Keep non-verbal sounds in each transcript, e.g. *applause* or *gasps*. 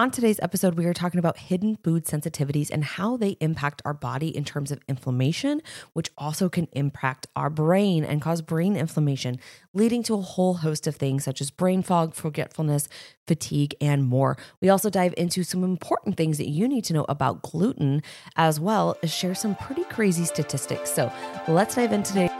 On today's episode, we are talking about hidden food sensitivities and how they impact our body in terms of inflammation, which also can impact our brain and cause brain inflammation, leading to a whole host of things such as brain fog, forgetfulness, fatigue, and more. We also dive into some important things that you need to know about gluten, as well as share some pretty crazy statistics. So let's dive in today.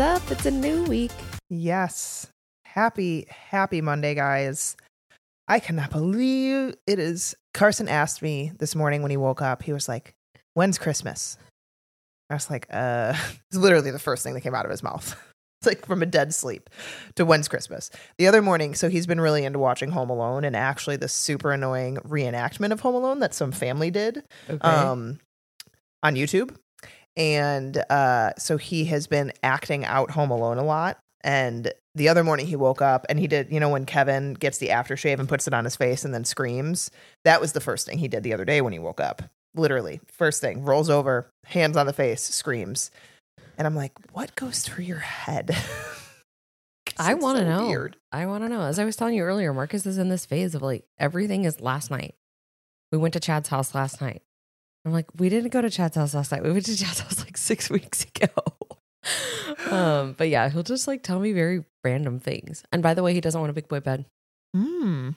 Up? It's a new week. Yes. Happy, happy Monday, guys. I cannot believe it is. Carson asked me this morning when he woke up, he was like, When's Christmas? I was like, uh, *laughs* it's literally the first thing that came out of his mouth. *laughs* It's like from a dead sleep to when's Christmas. The other morning, so he's been really into watching Home Alone and actually the super annoying reenactment of Home Alone that some family did Okay. um, on YouTube. And uh, so he has been acting out Home Alone a lot. And the other morning he woke up and he did, you know, when Kevin gets the aftershave and puts it on his face and then screams, that was the first thing he did the other day when he woke up. Literally, first thing, rolls over, hands on the face, screams. And I'm like, what goes through your head? *laughs* I want to so know. weird. I want to know. As I was telling you earlier, Marcus is in this phase of like everything is last night. We went to Chad's house last night. I'm like, we didn't go to Chad's house last night. We went to Chad's *laughs* house like six weeks ago. *laughs* um, but yeah, he'll just like tell me very random things. And by the way, he doesn't want a big boy bed. Hmm.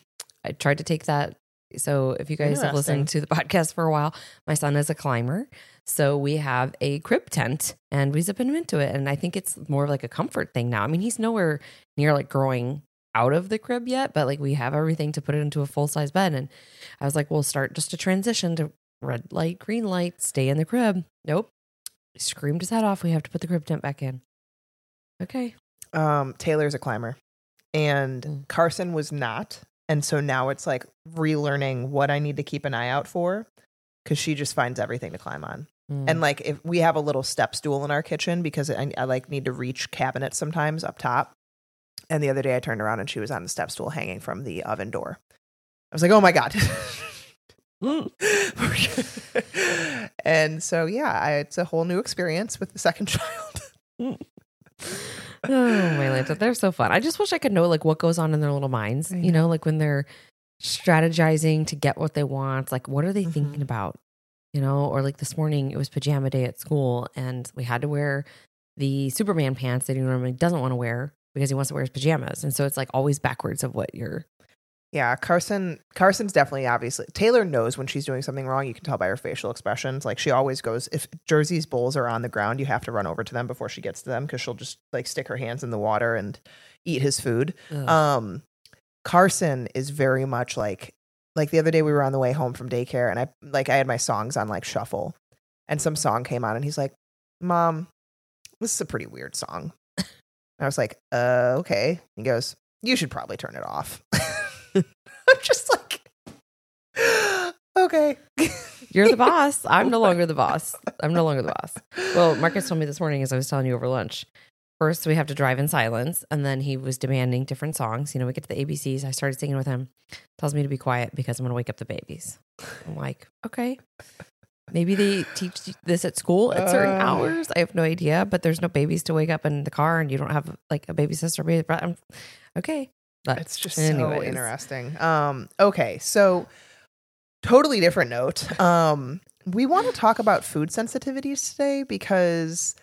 I tried to take that. So if you guys have listened to the *laughs* podcast for a while, my son is a climber. So we have a crib tent and we zip him into it. And I think it's more of like a comfort thing now. I mean, he's nowhere near like growing out of the crib yet, but like we have everything to put it into a full size bed. And I was like, we'll start just a transition to red light, green light, stay in the crib. Nope. He screamed his head off. We have to put the crib tent back in. Okay. um, Taylor's a climber and Mm. Carson was not. And so now it's like relearning what I need to keep an eye out for because she just finds everything to climb on. Mm. And like if we have a little step stool in our kitchen because I, I like need to reach cabinets sometimes up top. And the other day I turned around and she was on the step stool hanging from the oven door. I was like, oh my God. *laughs* *laughs* and so, yeah, I, it's a whole new experience with the second *laughs* child. *laughs* oh my Lanta, they're so fun. I just wish I could know like what goes on in their little minds. You know, like when they're strategizing to get what they want. Like what are they Mhm. thinking about? You know, or like this morning it was pajama day at school and we had to wear the Superman pants that he normally doesn't want to wear because he wants to wear his pajamas. And so it's like always backwards of what you're Yeah, Carson Carson's definitely obviously Taylor knows when she's doing something wrong. You can tell by her facial expressions. Like she always goes if Jersey's bowls are on the ground, you have to run over to them before she gets to them because she'll just like stick her hands in the water and eat his food. ugh. Um Carson is very much like like the other day we were on the way home from daycare and I like I had my songs on like shuffle and some song came on and he's like, "Mom, this is a pretty weird song." *laughs* I was like, "Uh, okay." He goes, "You should probably turn it off." *laughs* *laughs* I'm just like, *gasps* "Okay." You're the boss. *laughs* I'm no longer the boss. I'm no longer the boss. Well, Marcus told me this morning as I was telling you over lunch. First, we have to drive in silence, and then he was demanding different songs. You know, we get to the ABCs. I started singing with him. Tells me to be quiet because I'm going to wake up the babies. I'm like, okay. Maybe they teach this at school at certain Uh. hours. I have no idea, but there's no babies to wake up in the car, and you don't have like a baby sister. Baby, I'm, okay, but It's just so interesting. Um, okay, so totally different note. Um, we want to talk about food sensitivities today because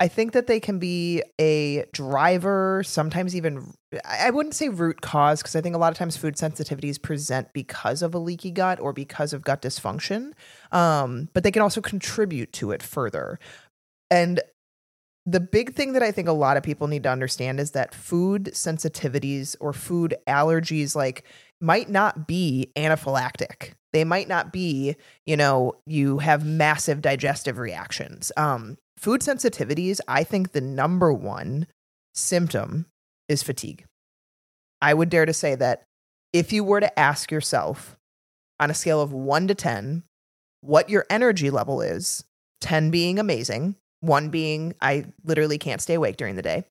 I think that they can be a driver, sometimes even I I wouldn't say root cause because I think a lot of times food sensitivities present because of a leaky gut or because of gut dysfunction. Um, but they can also contribute to it further. And the big thing that I think a lot of people need to understand is that food sensitivities or food allergies like might not be anaphylactic. They might not be, you know, you have massive digestive reactions. Um, food sensitivities, I think the number one symptom is fatigue. I would dare to say that if you were to ask yourself on a scale of one to 10, what your energy level is, 10 being amazing, one being I literally can't stay awake during the day,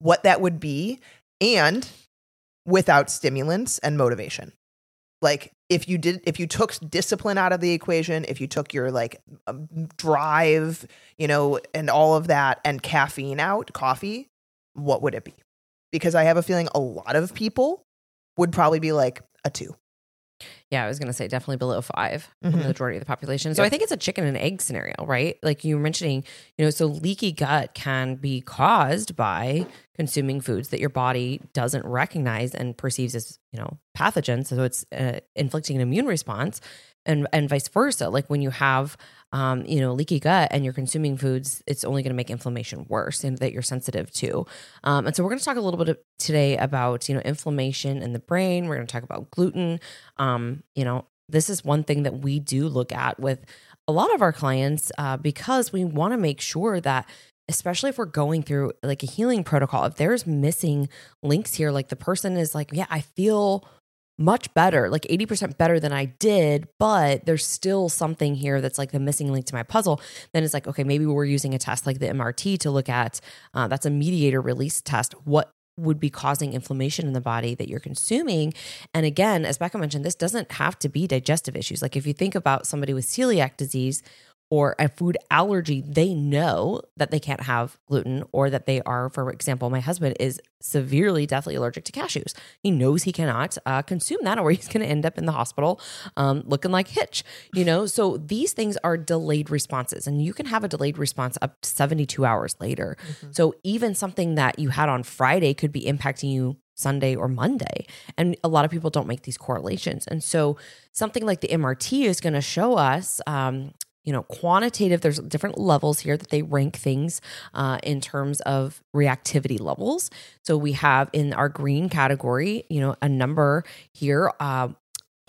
what that would be, and without stimulants and motivation. Like if you did if you took discipline out of the equation, if you took your like um, drive, you know, and all of that and caffeine out, coffee, what would it be? Because I have a feeling a lot of people would probably be like a 2. Yeah, I was going to say definitely below 5 mm-hmm. the majority of the population. So yep. I think it's a chicken and egg scenario, right? Like you were mentioning, you know, so leaky gut can be caused by consuming foods that your body doesn't recognize and perceives as, you know, pathogens. So it's uh, inflicting an immune response and and vice versa. Like when you have um, you know, leaky gut and you're consuming foods, it's only going to make inflammation worse and that you're sensitive to. Um, and so we're going to talk a little bit today about, you know, inflammation in the brain. We're going to talk about gluten. Um, you know, this is one thing that we do look at with a lot of our clients uh, because we want to make sure that especially if we're going through like a healing protocol if there's missing links here like the person is like yeah i feel much better, like 80% better than I did, but there's still something here that's like the missing link to my puzzle, then it's like, okay, maybe we're using a test like the MRT to look at uh, that's a mediator release test. What would be causing inflammation in the body that you're consuming. And again, as Becca mentioned, this doesn't have to be digestive issues. Like if you think about somebody with celiac disease, or a food allergy, they know that they can't have gluten or that they are, for example, my husband is severely, deathly allergic to cashews. He knows he cannot uh, consume that or *laughs* he's going to end up in the hospital um, looking like Hitch, you know? So these things are delayed responses and you can have a delayed response up to 72 hours later. Mm-hmm. So even something that you had on Friday could be impacting you Sunday or Monday. And a lot of people don't make these correlations. And so something like the MRT is going to show us um, you know, quantitative, there's different levels here that they rank things uh, in terms of reactivity levels. So we have in our green category, you know, a number here, uh,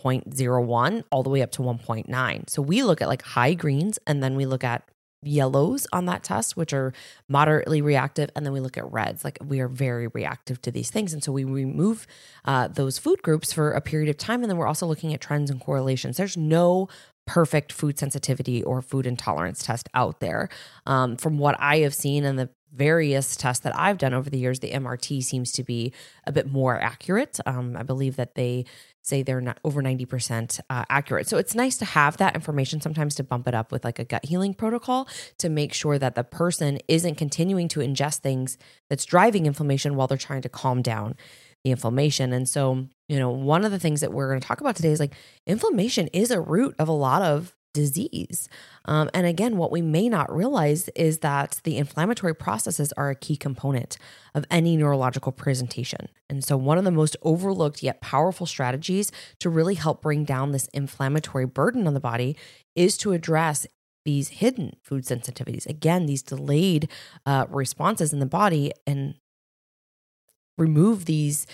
0.01 all the way up to 1.9. So we look at like high greens and then we look at yellows on that test, which are moderately reactive. And then we look at reds, like we are very reactive to these things. And so we remove uh, those food groups for a period of time. And then we're also looking at trends and correlations. There's no perfect food sensitivity or food intolerance test out there. Um, from what I have seen and the various tests that I've done over the years, the MRT seems to be a bit more accurate. Um, I believe that they say they're not over 90% uh, accurate. So it's nice to have that information sometimes to bump it up with like a gut healing protocol to make sure that the person isn't continuing to ingest things that's driving inflammation while they're trying to calm down the inflammation. And so, you know, one of the things that we're going to talk about today is like inflammation is a root of a lot of disease. Um, and again, what we may not realize is that the inflammatory processes are a key component of any neurological presentation. And so, one of the most overlooked yet powerful strategies to really help bring down this inflammatory burden on the body is to address these hidden food sensitivities. Again, these delayed uh, responses in the body and remove these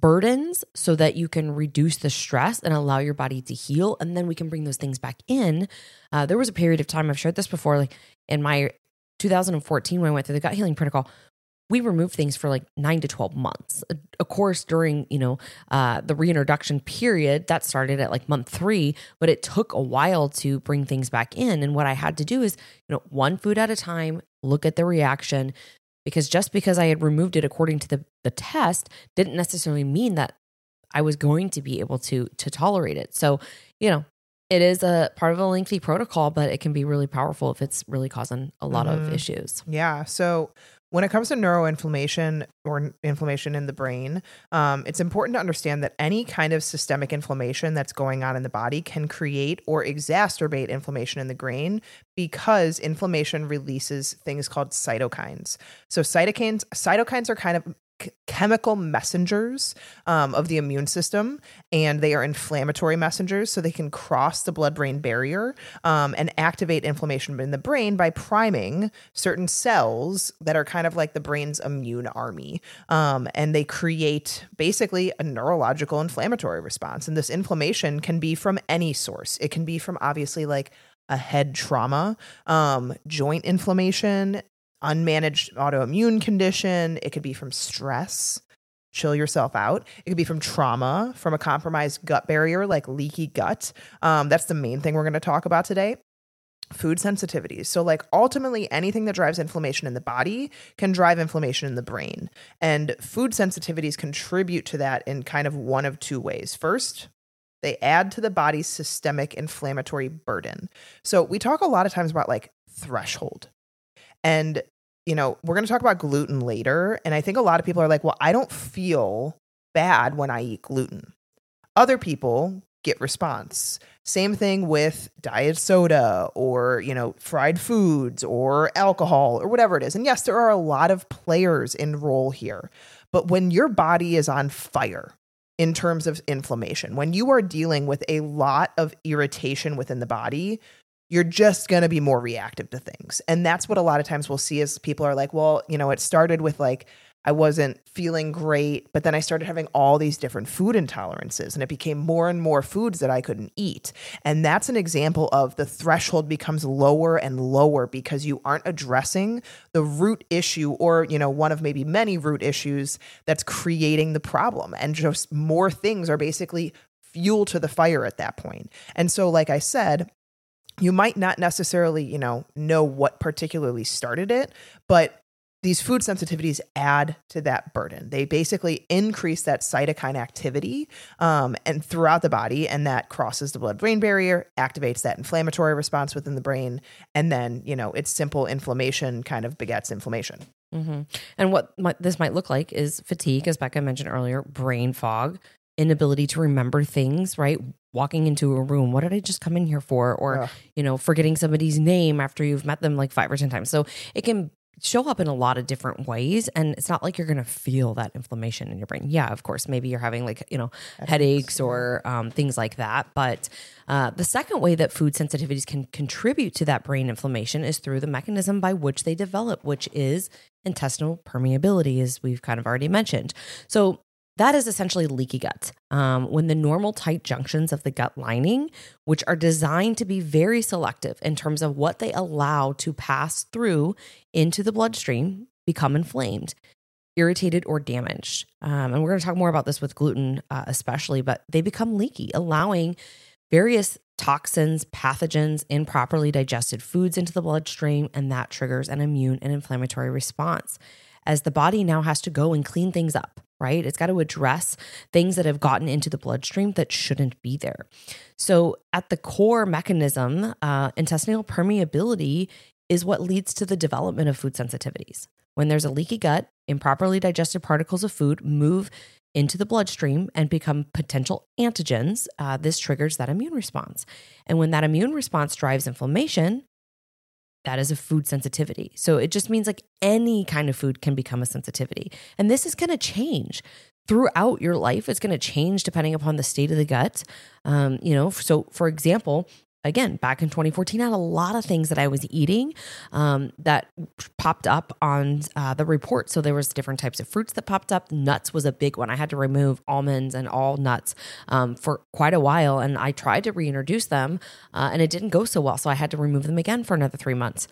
burdens so that you can reduce the stress and allow your body to heal. And then we can bring those things back in. Uh, there was a period of time, I've shared this before, like in my 2014, when I went through the gut healing protocol, we removed things for like nine to 12 months. Of course, during, you know, uh, the reintroduction period, that started at like month three, but it took a while to bring things back in. And what I had to do is, you know, one food at a time, look at the reaction, because just because I had removed it according to the, the test didn't necessarily mean that I was going to be able to to tolerate it. So, you know, it is a part of a lengthy protocol, but it can be really powerful if it's really causing a lot mm-hmm. of issues. Yeah. So when it comes to neuroinflammation or inflammation in the brain, um, it's important to understand that any kind of systemic inflammation that's going on in the body can create or exacerbate inflammation in the brain because inflammation releases things called cytokines. So cytokines, cytokines are kind of chemical messengers um, of the immune system, and they are inflammatory messengers, so they can cross the blood brain barrier um, and activate inflammation in the brain by priming certain cells that are kind of like the brain's immune army. Um, and they create basically a neurological inflammatory response. And this inflammation can be from any source, it can be from obviously like a head trauma, um, joint inflammation, unmanaged autoimmune condition, it could be from stress. Chill yourself out. It could be from trauma, from a compromised gut barrier like leaky gut. Um, that's the main thing we're going to talk about today food sensitivities. So, like, ultimately, anything that drives inflammation in the body can drive inflammation in the brain. And food sensitivities contribute to that in kind of one of two ways. First, they add to the body's systemic inflammatory burden. So, we talk a lot of times about like threshold. And, you know, we're going to talk about gluten later. And I think a lot of people are like, well, I don't feel bad when I eat gluten. Other people get response. Same thing with diet soda or, you know, fried foods or alcohol or whatever it is. And yes, there are a lot of players in role here. But when your body is on fire in terms of inflammation, when you are dealing with a lot of irritation within the body, you're just going to be more reactive to things. And that's what a lot of times we'll see is people are like, well, you know, it started with like I wasn't feeling great, but then I started having all these different food intolerances and it became more and more foods that I couldn't eat. And that's an example of the threshold becomes lower and lower because you aren't addressing the root issue or, you know, one of maybe many root issues that's creating the problem. And just more things are basically fuel to the fire at that point. And so like I said, you might not necessarily, you know, know what particularly started it, but these food sensitivities add to that burden. They basically increase that cytokine activity um, and throughout the body, and that crosses the blood-brain barrier, activates that inflammatory response within the brain, and then you know it's simple inflammation kind of begets inflammation. Mm-hmm. And what might, this might look like is fatigue, as Becca mentioned earlier, brain fog, inability to remember things. Right, walking into a room, what did I just come in here for? Or Ugh. you know, forgetting somebody's name after you've met them like five or ten times. So it can show up in a lot of different ways and it's not like you're going to feel that inflammation in your brain yeah of course maybe you're having like you know headaches or um, things like that but uh, the second way that food sensitivities can contribute to that brain inflammation is through the mechanism by which they develop which is intestinal permeability as we've kind of already mentioned so that is essentially leaky gut. Um, when the normal tight junctions of the gut lining, which are designed to be very selective in terms of what they allow to pass through into the bloodstream, become inflamed, irritated, or damaged. Um, and we're going to talk more about this with gluten, uh, especially, but they become leaky, allowing various toxins, pathogens, improperly digested foods into the bloodstream, and that triggers an immune and inflammatory response as the body now has to go and clean things up right? It's got to address things that have gotten into the bloodstream that shouldn't be there. So, at the core mechanism, uh, intestinal permeability is what leads to the development of food sensitivities. When there's a leaky gut, improperly digested particles of food move into the bloodstream and become potential antigens. Uh, this triggers that immune response. And when that immune response drives inflammation, that is a food sensitivity. So it just means like any kind of food can become a sensitivity. And this is going to change throughout your life. It's going to change depending upon the state of the gut. Um, you know, so for example, again, back in 2014, I had a lot of things that I was eating um, that popped up on uh, the report. So there was different types of fruits that popped up. Nuts was a big one. I had to remove almonds and all nuts um, for quite a while, and I tried to reintroduce them, uh, and it didn't go so well. So I had to remove them again for another three months.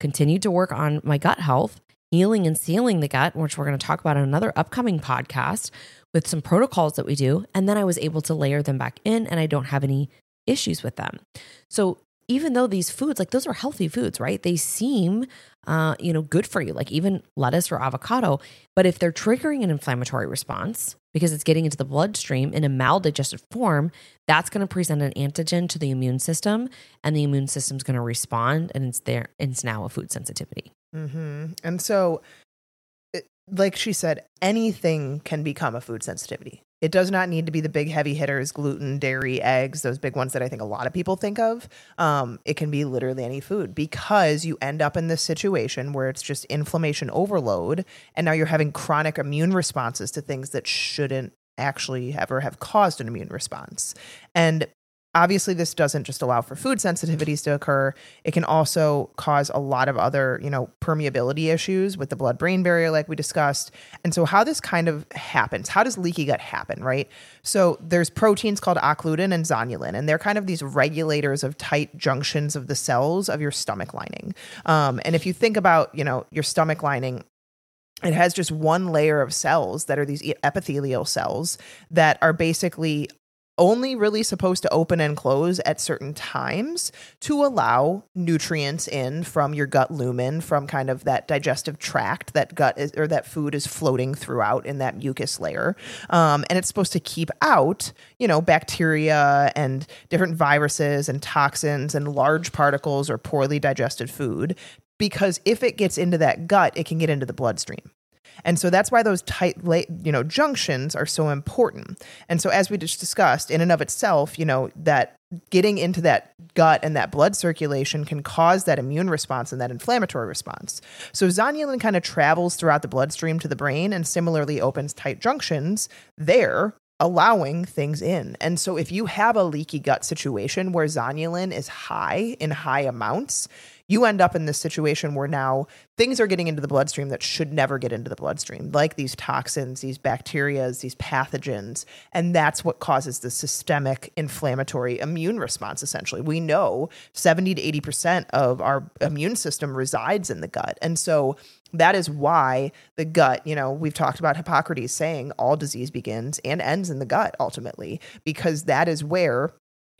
Continued to work on my gut health, healing and sealing the gut, which we're going to talk about in another upcoming podcast with some protocols that we do. And then I was able to layer them back in, and I don't have any issues with them. So even though these foods, like those are healthy foods, right? They seem, uh, you know, good for you, like even lettuce or avocado. But if they're triggering an inflammatory response because it's getting into the bloodstream in a maldigested form, that's going to present an antigen to the immune system, and the immune system's going to respond, and it's there. It's now a food sensitivity. Mm-hmm. And so, like she said, anything can become a food sensitivity. It does not need to be the big heavy hitters, gluten, dairy, eggs, those big ones that I think a lot of people think of. Um, it can be literally any food because you end up in this situation where it's just inflammation overload. And now you're having chronic immune responses to things that shouldn't actually ever have caused an immune response. And obviously this doesn't just allow for food sensitivities to occur. It can also cause a lot of other you know permeability issues with the blood brain barrier like we discussed. And so how this kind of happens how does leaky gut happen right? So there's proteins called occludin and zonulin and they're kind of these regulators of tight junctions of the cells of your stomach lining. Um, and if you think about you know your stomach lining it has just one layer of cells that are these epithelial cells that are basically only really supposed to open and close at certain times to allow nutrients in from your gut lumen from kind of that digestive tract that gut is or that food is floating throughout in that mucus layer um, and it's supposed to keep out you know bacteria and different viruses and toxins and large particles or poorly digested food because if it gets into that gut, it can get into the bloodstream. And so that's why those tight, you know, junctions are so important. And so as we just discussed, in and of itself, you know, that getting into that gut and that blood circulation can cause that immune response and that inflammatory response. So zonulin kind of travels throughout the bloodstream to the brain and similarly opens tight junctions there allowing things in. And so if you have a leaky gut situation where zonulin is high in high amounts, you end up in this situation where now things are getting into the bloodstream that should never get into the bloodstream, like these toxins, these bacteria, these pathogens. And that's what causes the systemic inflammatory immune response, essentially. We know 70 to 80% of our immune system resides in the gut. And so that is why the gut, you know, we've talked about Hippocrates saying all disease begins and ends in the gut ultimately, because that is where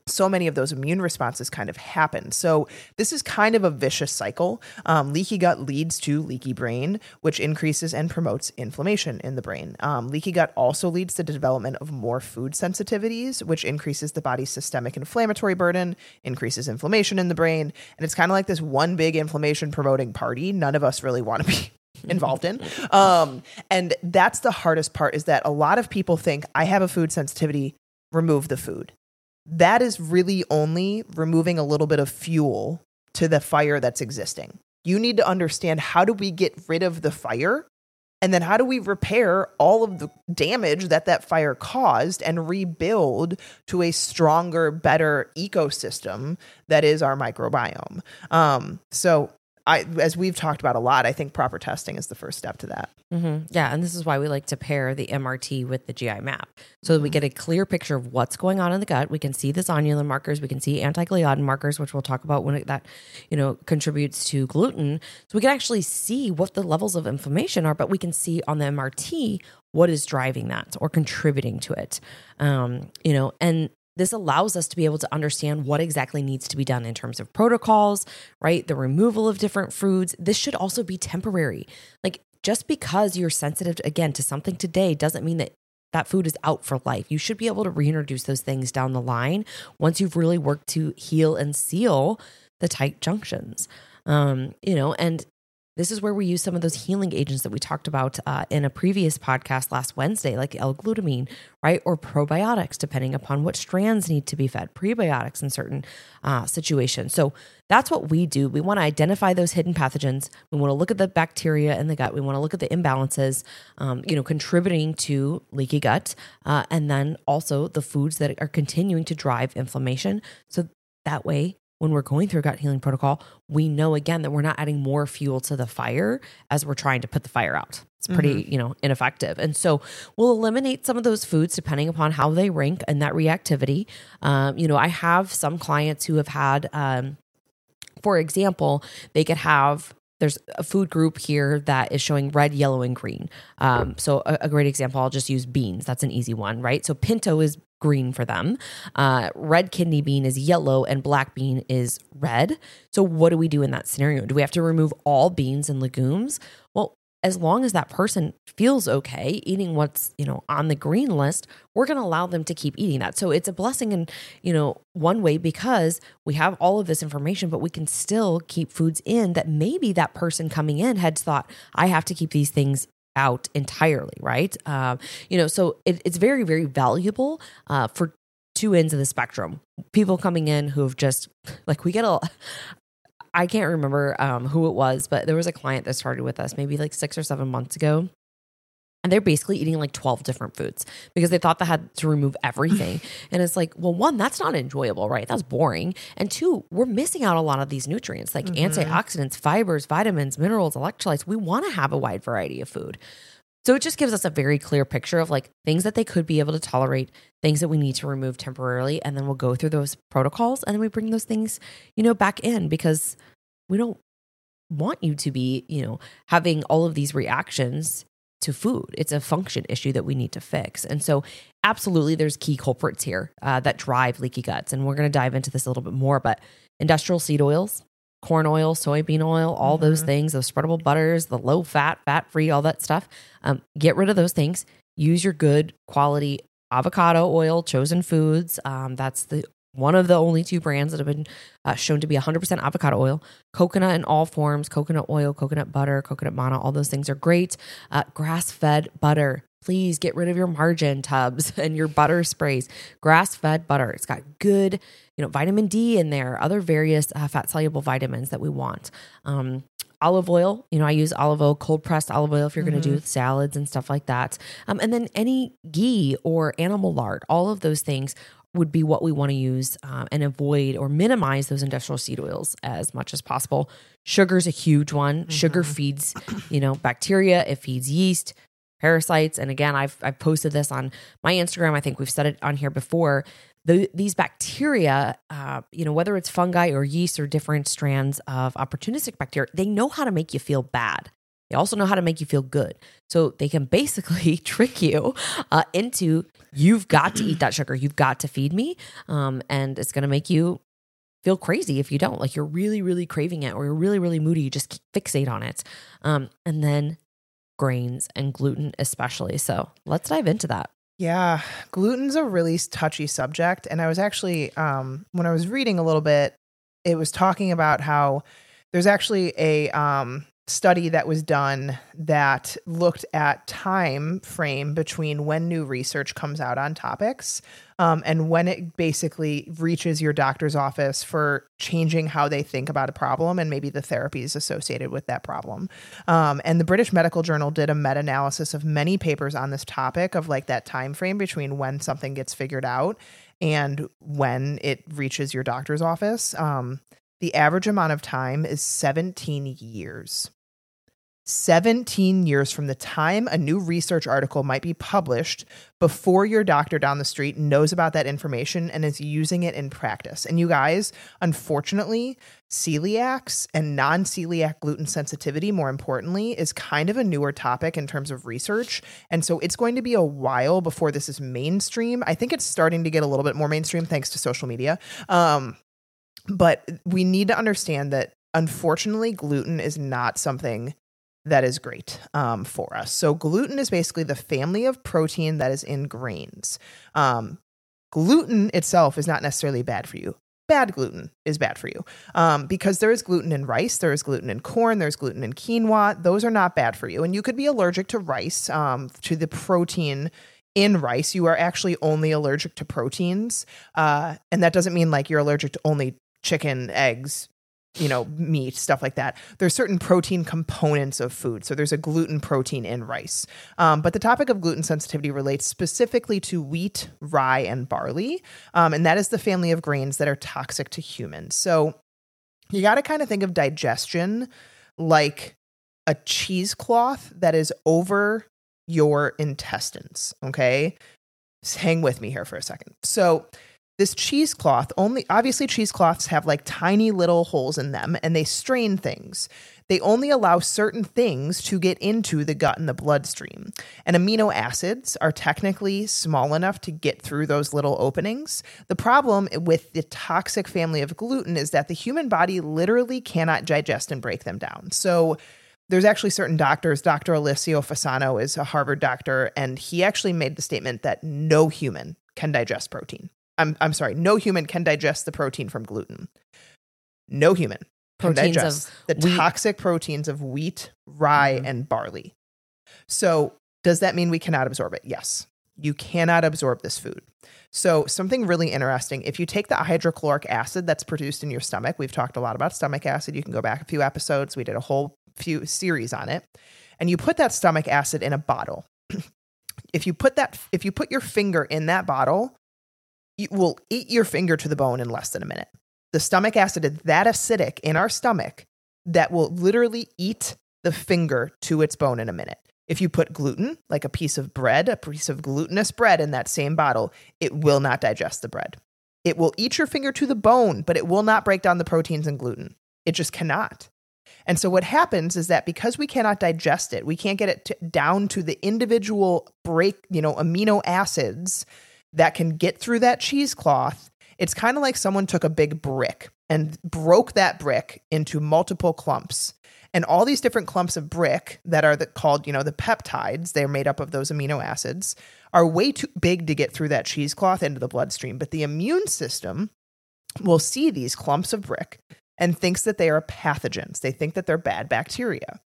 so many of those immune responses kind of happen. So this is kind of a vicious cycle. Um, leaky gut leads to leaky brain, which increases and promotes inflammation in the brain. Um, leaky gut also leads to the development of more food sensitivities, which increases the body's systemic inflammatory burden, increases inflammation in the brain, and it's kind of like this one big inflammation promoting party. None of us really want to be *laughs* involved in. Um, and that's the hardest part is that a lot of people think I have a food sensitivity, remove the food that is really only removing a little bit of fuel to the fire that's existing. You need to understand how do we get rid of the fire and then how do we repair all of the damage that that fire caused and rebuild to a stronger, better ecosystem that is our microbiome? Um, so I, as we've talked about a lot, I think proper testing is the first step to that. Mm-hmm. Yeah, and this is why we like to pair the MRT with the GI map, so that we get a clear picture of what's going on in the gut. We can see the zonulin markers, we can see anti-gliadin markers, which we'll talk about when it, that you know contributes to gluten. So we can actually see what the levels of inflammation are, but we can see on the MRT what is driving that or contributing to it. Um, you know, and this allows us to be able to understand what exactly needs to be done in terms of protocols, right? The removal of different foods. This should also be temporary. Like just because you're sensitive again to something today doesn't mean that that food is out for life. You should be able to reintroduce those things down the line once you've really worked to heal and seal the tight junctions. Um, you know, and this is where we use some of those healing agents that we talked about uh, in a previous podcast last Wednesday, like L-glutamine, right? Or probiotics, depending upon what strands need to be fed, prebiotics in certain uh, situations. So that's what we do. We want to identify those hidden pathogens. We want to look at the bacteria in the gut. We want to look at the imbalances, um, you know, contributing to leaky gut, uh, and then also the foods that are continuing to drive inflammation. So that way when we're going through a gut healing protocol, we know again that we're not adding more fuel to the fire as we're trying to put the fire out. It's pretty, mm-hmm. you know, ineffective. And so we'll eliminate some of those foods depending upon how they rank and that reactivity. Um, you know, I have some clients who have had, um, for example, they could have there's a food group here that is showing red, yellow, and green. Um, so a, a, great example, I'll just use beans. That's an easy one, right? So pinto is green for them. Uh, red kidney bean is yellow and black bean is red. So, what do we do in that scenario? Do we have to remove all beans and legumes? Well, as long as that person feels okay eating what's you know on the green list we're going to allow them to keep eating that so it's a blessing in you know one way because we have all of this information but we can still keep foods in that maybe that person coming in had thought i have to keep these things out entirely, right? Uh, you know, so it, it's very, very valuable uh, for two ends of the spectrum. People coming in who have just like we get a. I can't remember um, who it was, but there was a client that started with us maybe like six or seven months ago. And they're basically eating like 12 different foods because they thought they had to remove everything. *laughs* and it's like, well, one, that's not enjoyable, right? That's boring. And two, we're missing out a lot of these nutrients like mm-hmm. antioxidants, fibers, vitamins, minerals, electrolytes. We want to have a wide variety of food. So it just gives us a very clear picture of like things that they could be able to tolerate, things that we need to remove temporarily. And then we'll go through those protocols and then we bring those things, you know, back in because we don't want you to be, you know, having all of these reactions to food. It's a function issue that we need to fix. And so, absolutely, there's key culprits here uh, that drive leaky guts. And we're going to dive into this a little bit more. But industrial seed oils, corn oil, soybean oil, all mm-hmm. those things, those spreadable butters, the low fat, fat free, all that stuff. Um, get rid of those things. Use your good quality avocado oil, chosen foods. Um, that's the one of the only two brands that have been uh, shown to be 100% avocado oil. Coconut in all forms, coconut oil, coconut butter, coconut manna, all those things are great. Uh, Grass fed butter. Please get rid of your margarine tubs *laughs* and your butter sprays. Grass fed butter. It's got good, you know, vitamin D in there, other various uh, fat soluble vitamins that we want. Um, olive oil. You know, I use olive oil, cold pressed olive oil if you're mm-hmm. going to do salads and stuff like that. Um, and then any ghee or animal lard, all of those things would be what we want to use uh, and avoid or minimize those industrial seed oils as much as possible. Sugar is a huge one. Mm-hmm. Sugar feeds, you know, bacteria. It feeds yeast, parasites. And again, I've I've posted this on my Instagram. I think we've said it on here before. The, these bacteria, uh, you know, whether it's fungi or yeast or different strands of opportunistic bacteria, they know how to make you feel bad. They also know how to make you feel good. So they can basically *laughs* trick you uh, into you've got to eat that sugar. You've got to feed me. Um, and it's going to make you feel crazy if you don't. Like you're really, really craving it or you're really, really moody. You just fixate on it. Um, and then grains and gluten, especially. So let's dive into that. Yeah, gluten's a really touchy subject. And I was actually, um, when I was reading a little bit, it was talking about how there's actually a um, study that was done that looked at time frame between when new research comes out on topics um, and when it basically reaches your doctor's office for changing how they think about a problem and maybe the therapies associated with that problem. Um, and the british medical journal did a meta-analysis of many papers on this topic of like that time frame between when something gets figured out and when it reaches your doctor's office. Um, the average amount of time is 17 years 17 years from the time a new research article might be published before your doctor down the street knows about that information and is using it in practice. And you guys, unfortunately, celiacs and non celiac gluten sensitivity, more importantly, is kind of a newer topic in terms of research. And so it's going to be a while before this is mainstream. I think it's starting to get a little bit more mainstream thanks to social media. Um, but we need to understand that unfortunately, gluten is not something that is great um, for us. So, gluten is basically the family of protein that is in grains. Um, gluten itself is not necessarily bad for you. Bad gluten is bad for you um, because there is gluten in rice, there is gluten in corn, there's gluten in quinoa. Those are not bad for you. And you could be allergic to rice, um, to the protein in rice. You are actually only allergic to proteins. Uh, and that doesn't mean like you're allergic to only chicken, eggs, you know, meat, stuff like that. There's certain protein components of food. So there's a gluten protein in rice. Um, but the topic of gluten sensitivity relates specifically to wheat, rye, and barley. Um, and that is the family of grains that are toxic to humans. So you got to kind of think of digestion like a cheesecloth that is over your intestines. Okay. Just hang with me here for a second. So this cheesecloth only obviously cheesecloths have like tiny little holes in them and they strain things they only allow certain things to get into the gut and the bloodstream and amino acids are technically small enough to get through those little openings the problem with the toxic family of gluten is that the human body literally cannot digest and break them down so there's actually certain doctors, Dr. Alessio Fasano is a Harvard doctor, and he actually made the statement that no human can digest protein. I'm I'm sorry, no human can digest the protein from gluten. No human can proteins digest the wheat. toxic proteins of wheat, rye, mm-hmm. and barley. So, does that mean we cannot absorb it? Yes. You cannot absorb this food. So, something really interesting if you take the hydrochloric acid that's produced in your stomach, we've talked a lot about stomach acid. You can go back a few episodes. We did a whole few series on it. And you put that stomach acid in a bottle *clears throat* If you put that if you put your finger in that bottle, you will eat your finger to the bone in less than a minute. The stomach acid is that acidic in our stomach that will literally eat the finger to its bone in a minute. If you put gluten, like a piece of bread, a piece of glutinous bread in that same bottle, it will not digest the bread. It will eat your finger to the bone, but it will not break down the proteins and gluten. It just cannot. And so what happens is that because we cannot digest it, we can't get it to, down to the individual break, you know, amino acids that can get through that cheesecloth. It's kind of like someone took a big brick and broke that brick into multiple clumps and all these different clumps of brick that are the, called, you know, the peptides, they're made up of those amino acids, are way too big to get through that cheesecloth into the bloodstream. But the immune system will see these clumps of brick and thinks that they are pathogens. They think that they're bad bacteria.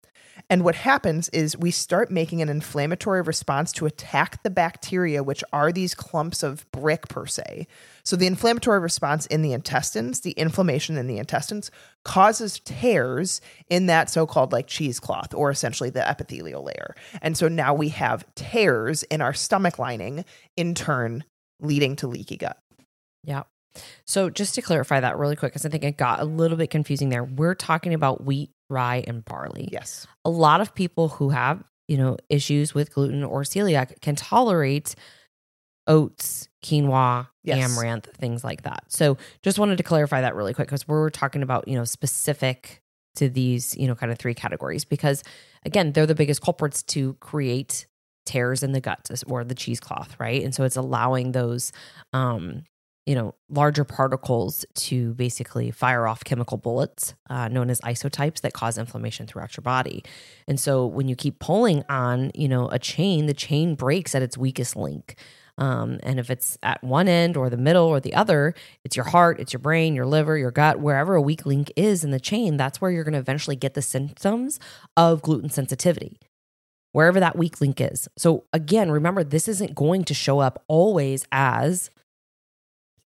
And what happens is we start making an inflammatory response to attack the bacteria, which are these clumps of brick per se. So, the inflammatory response in the intestines, the inflammation in the intestines, causes tears in that so called like cheesecloth or essentially the epithelial layer. And so now we have tears in our stomach lining, in turn, leading to leaky gut. Yeah. So, just to clarify that really quick, because I think it got a little bit confusing there, we're talking about wheat, rye, and barley. Yes. A lot of people who have, you know, issues with gluten or celiac can tolerate oats, quinoa, yes. amaranth, things like that. So just wanted to clarify that really quick because we're talking about, you know, specific to these, you know, kind of three categories because again, they're the biggest culprits to create tears in the gut or the cheesecloth, right? And so it's allowing those um you know, larger particles to basically fire off chemical bullets uh, known as isotypes that cause inflammation throughout your body. And so when you keep pulling on, you know, a chain, the chain breaks at its weakest link. Um, and if it's at one end or the middle or the other, it's your heart, it's your brain, your liver, your gut, wherever a weak link is in the chain, that's where you're going to eventually get the symptoms of gluten sensitivity, wherever that weak link is. So, again, remember, this isn't going to show up always as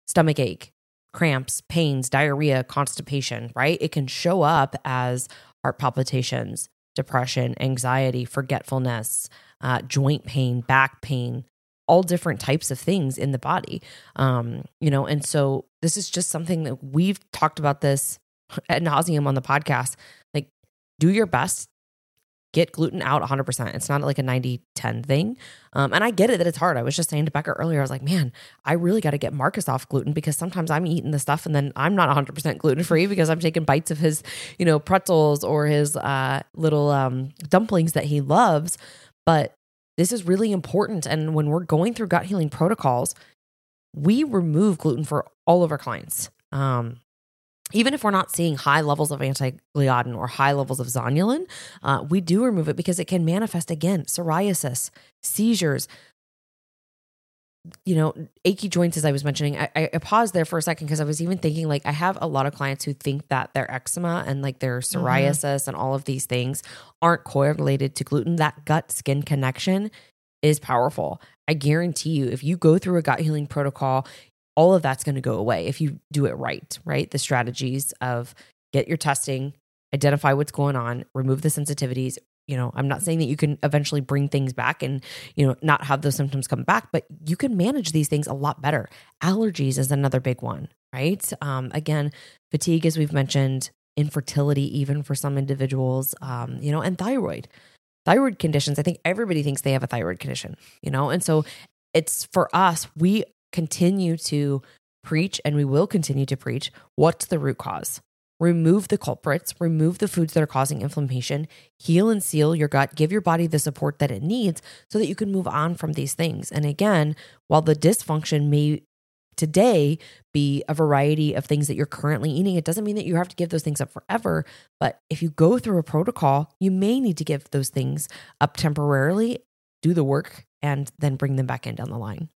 stomach ache, cramps, pains, diarrhea, constipation, right? It can show up as heart palpitations, depression, anxiety, forgetfulness, uh, joint pain, back pain, all different types of things in the body. Um, you know, and so this is just something that we've talked about this *laughs* at nauseum on the podcast. Like, do your best, get gluten out 100%. It's not like a 90 10 thing. Um, and I get it that it's hard. I was just saying to Becca earlier, I was like, man, I really got to get Marcus off gluten because sometimes I'm eating the stuff and then I'm not 100% gluten free because I'm taking bites of his, you know, pretzels or his uh, little um, dumplings that he loves. But this is really important. And when we're going through gut healing protocols, we remove gluten for all of our clients. Um, even if we're not seeing high levels of anti-gliadin or high levels of zonulin, uh, we do remove it because it can manifest again psoriasis, seizures, you know, achy joints, as I was mentioning, I, I paused there for a second because I was even thinking like I have a lot of clients who think that their eczema and like their mm-hmm. psoriasis mm-hmm. and all of these things aren't correlated to gluten. That gut skin connection is powerful. I guarantee you, if you go through a gut healing protocol, all of that's going to go away if you do it right, right? The strategies of get your testing, identify what's going on, remove the sensitivities, you know i'm not saying that you can eventually bring things back and you know not have those symptoms come back but you can manage these things a lot better. Allergies is another big one right? Um, again fatigue as we've mentioned infertility even for some individuals um, you know and thyroid. Thyroid conditions i think everybody thinks they have a thyroid condition you know? And so it's for us we continue to preach and we will continue to preach what's the root cause remove the culprits, remove the foods that are causing inflammation, heal and seal your gut, give your body the support that it needs so that you can move on from these things. And again, while the dysfunction may today be a variety of things that you're currently eating, it doesn't mean that you have to give those things up forever. But if you go through a protocol, you may need to give those things up temporarily, do the work, and then bring them back in down the line.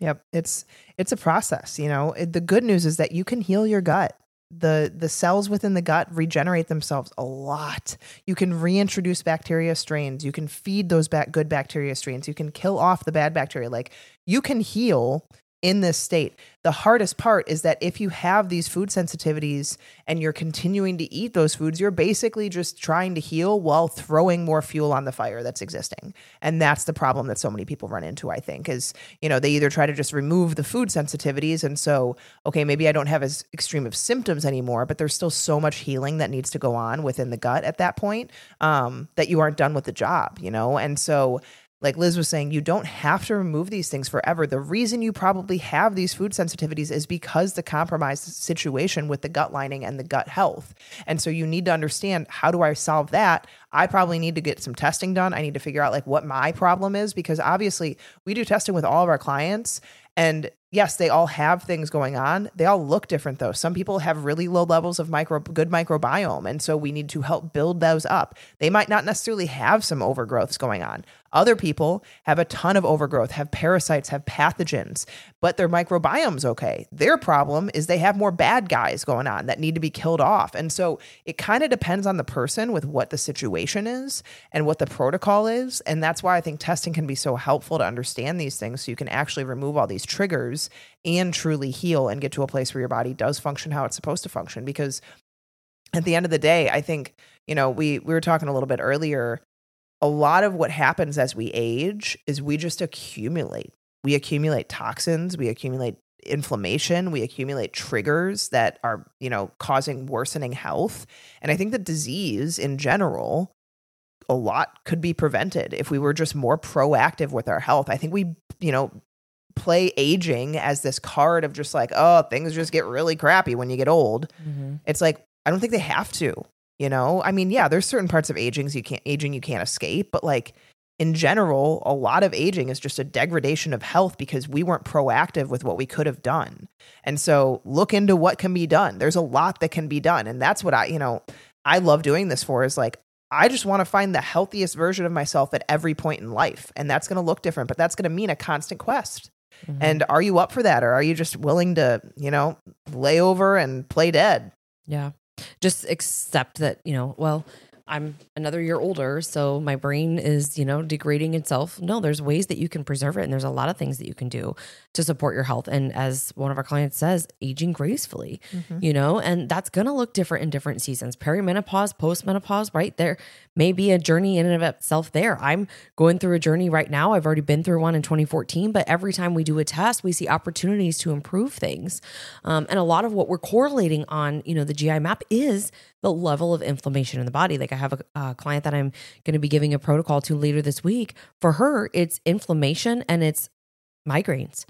Yep, it's it's a process, you know. The good news is that you can heal your gut the the cells within the gut regenerate themselves a lot. You can reintroduce bacteria strains. You can feed those back good bacteria strains. You can kill off the bad bacteria. Like you can heal in this state. The hardest part is that if you have these food sensitivities and you're continuing to eat those foods, you're basically just trying to heal while throwing more fuel on the fire that's existing. And that's the problem that so many people run into, I think, is, you know, they either try to just remove the food sensitivities. And so, okay, maybe I don't have as extreme of symptoms anymore, but there's still so much healing that needs to go on within the gut at that point um, that you aren't done with the job, you know? And so, like Liz was saying, you don't have to remove these things forever. The reason you probably have these food sensitivities is because the compromised situation with the gut lining and the gut health. And so you need to understand how do I solve that? I probably need to get some testing done. I need to figure out like what my problem is because obviously we do testing with all of our clients and yes, they all have things going on. They all look different though. Some people have really low levels of micro good microbiome and so we need to help build those up. They might not necessarily have some overgrowths going on. Other people have a ton of overgrowth, have parasites, have pathogens, but their microbiome's okay. Their problem is they have more bad guys going on that need to be killed off. And so it kind of depends on the person with what the situation is and what the protocol is. And that's why I think testing can be so helpful to understand these things so you can actually remove all these triggers and truly heal and get to a place where your body does function how it's supposed to function. Because at the end of the day, I think, you know, we we were talking a little bit earlier a lot of what happens as we age is we just accumulate. We accumulate toxins, we accumulate inflammation, we accumulate triggers that are, you know, causing worsening health. And I think that disease in general, a lot could be prevented if we were just more proactive with our health. I think we, you know, play aging as this card of just like, oh, things just get really crappy when you get old. Mm-hmm. It's like, I don't think they have to. You know, I mean, yeah, there's certain parts of aging you can't aging you can't escape, but like in general, a lot of aging is just a degradation of health because we weren't proactive with what we could have done. And so look into what can be done. There's a lot that can be done. And that's what I, you know, I love doing this for is like I just want to find the healthiest version of myself at every point in life. And that's going to look different, but that's going to mean a constant quest. Mm-hmm. And are you up for that or are you just willing to, you know, lay over and play dead? Yeah just accept that, you know, well, I'm another year older, so my brain is, you know, degrading itself. No, there's ways that you can preserve it, and there's a lot of things that you can do to support your health. And as one of our clients says, aging gracefully, mm-hmm. you know, and that's going to look different in different seasons. Perimenopause, postmenopause, right? There may be a journey in and of itself there. I'm going through a journey right now. I've already been through one in 2014, but every time we do a test, we see opportunities to improve things. Um, and a lot of what we're correlating on, you know, the GI map is the level of inflammation in the body. Like I have a, a client that I'm going to be giving a protocol to later this week. For her, it's inflammation and it's migraines.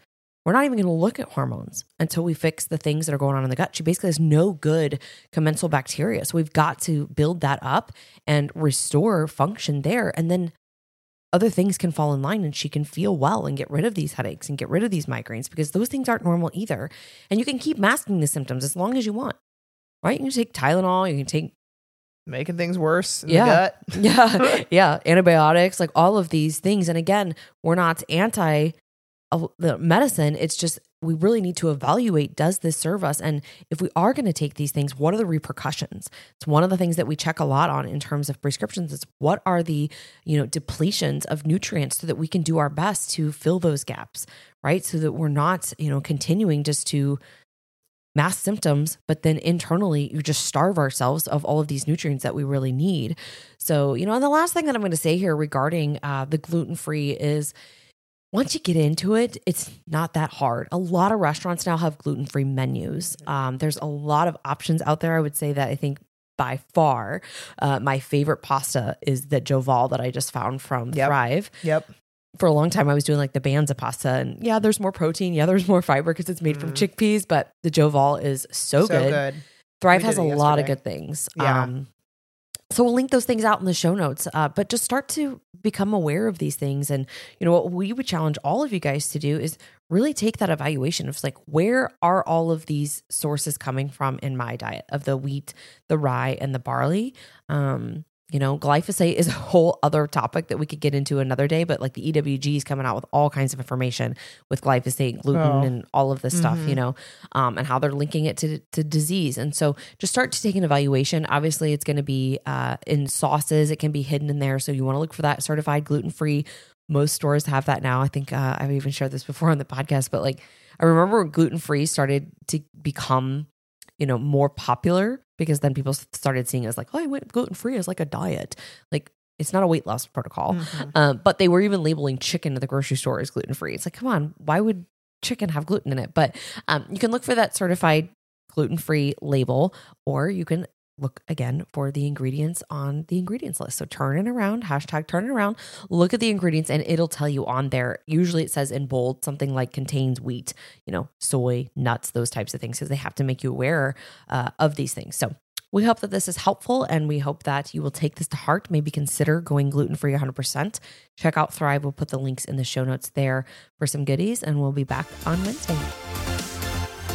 We're not even going to look at hormones until we fix the things that are going on in the gut. She basically has no good commensal bacteria. So we've got to build that up and restore function there. And then other things can fall in line and she can feel well and get rid of these headaches and get rid of these migraines because those things aren't normal either. And you can keep masking the symptoms as long as you want right? You can take Tylenol, you can take making things worse yeah. *laughs* yeah. yeah. Antibiotics, like all of these things. And again, we're not anti the medicine. It's just we really need to evaluate does this serve us? And if we are going to take these things, what are the repercussions? It's one of the things that we check a lot on in terms of prescriptions is what are the, you know, depletions of nutrients so that we can do our best to fill those gaps, right? So that we're not, you know, continuing just to mass symptoms, but then internally you just starve ourselves of all of these nutrients that we really need. So, you know, and the last thing that I'm going to say here regarding uh, the gluten free is once you get into it, it's not that hard. A lot of restaurants now have gluten free menus. Um, there's a lot of options out there. I would say that I think by far uh, my favorite pasta is the Jovial that I just found from yep. Thrive. Yep for a long time I was doing like the banza pasta and yeah, there's more protein. Yeah, there's more fiber because it's made mm. from chickpeas, but the Jovial is so, so good. good. Thrive has a lot of good things. Yeah. Um, so we'll link those things out in the show notes. Uh, but just start to become aware of these things. And you know what we would challenge all of you guys to do is really take that evaluation of like where are all of these sources coming from in my diet of the wheat, the rye, and the barley. Um, you know, glyphosate is a whole other topic that we could get into another day, but like the EWG is coming out with all kinds of information with glyphosate, gluten, oh. and all of this mm-hmm. stuff, you know, um, and how they're linking it to, to disease. And so just start to take an evaluation. Obviously, it's going to be uh, in sauces, it can be hidden in there. So you want to look for that certified gluten free most stores have that now. I think uh, I've even shared this before on the podcast, but like I remember when gluten free started to become, you know, more popular because then people started seeing it as like, oh, I went gluten free as like a diet. Like it's not a weight loss protocol. Mm-hmm. Um, but they were even labeling chicken at the grocery store as gluten free. It's like, come on, why would chicken have gluten in it? But um, you can look for that certified gluten free label, or you can look again for the ingredients on the ingredients list. So turn it around, hashtag turn it around, look at the ingredients, and it'll tell you on there. Usually it says in bold something like contains wheat, you know, soy, nuts, those types of things, because they have to make you aware uh, of these things. So we hope that this is helpful and we hope that you will take this to heart. Maybe consider going gluten free 100%. Check out Thrive. We'll put the links in the show notes there for some goodies, and we'll be back on Wednesday.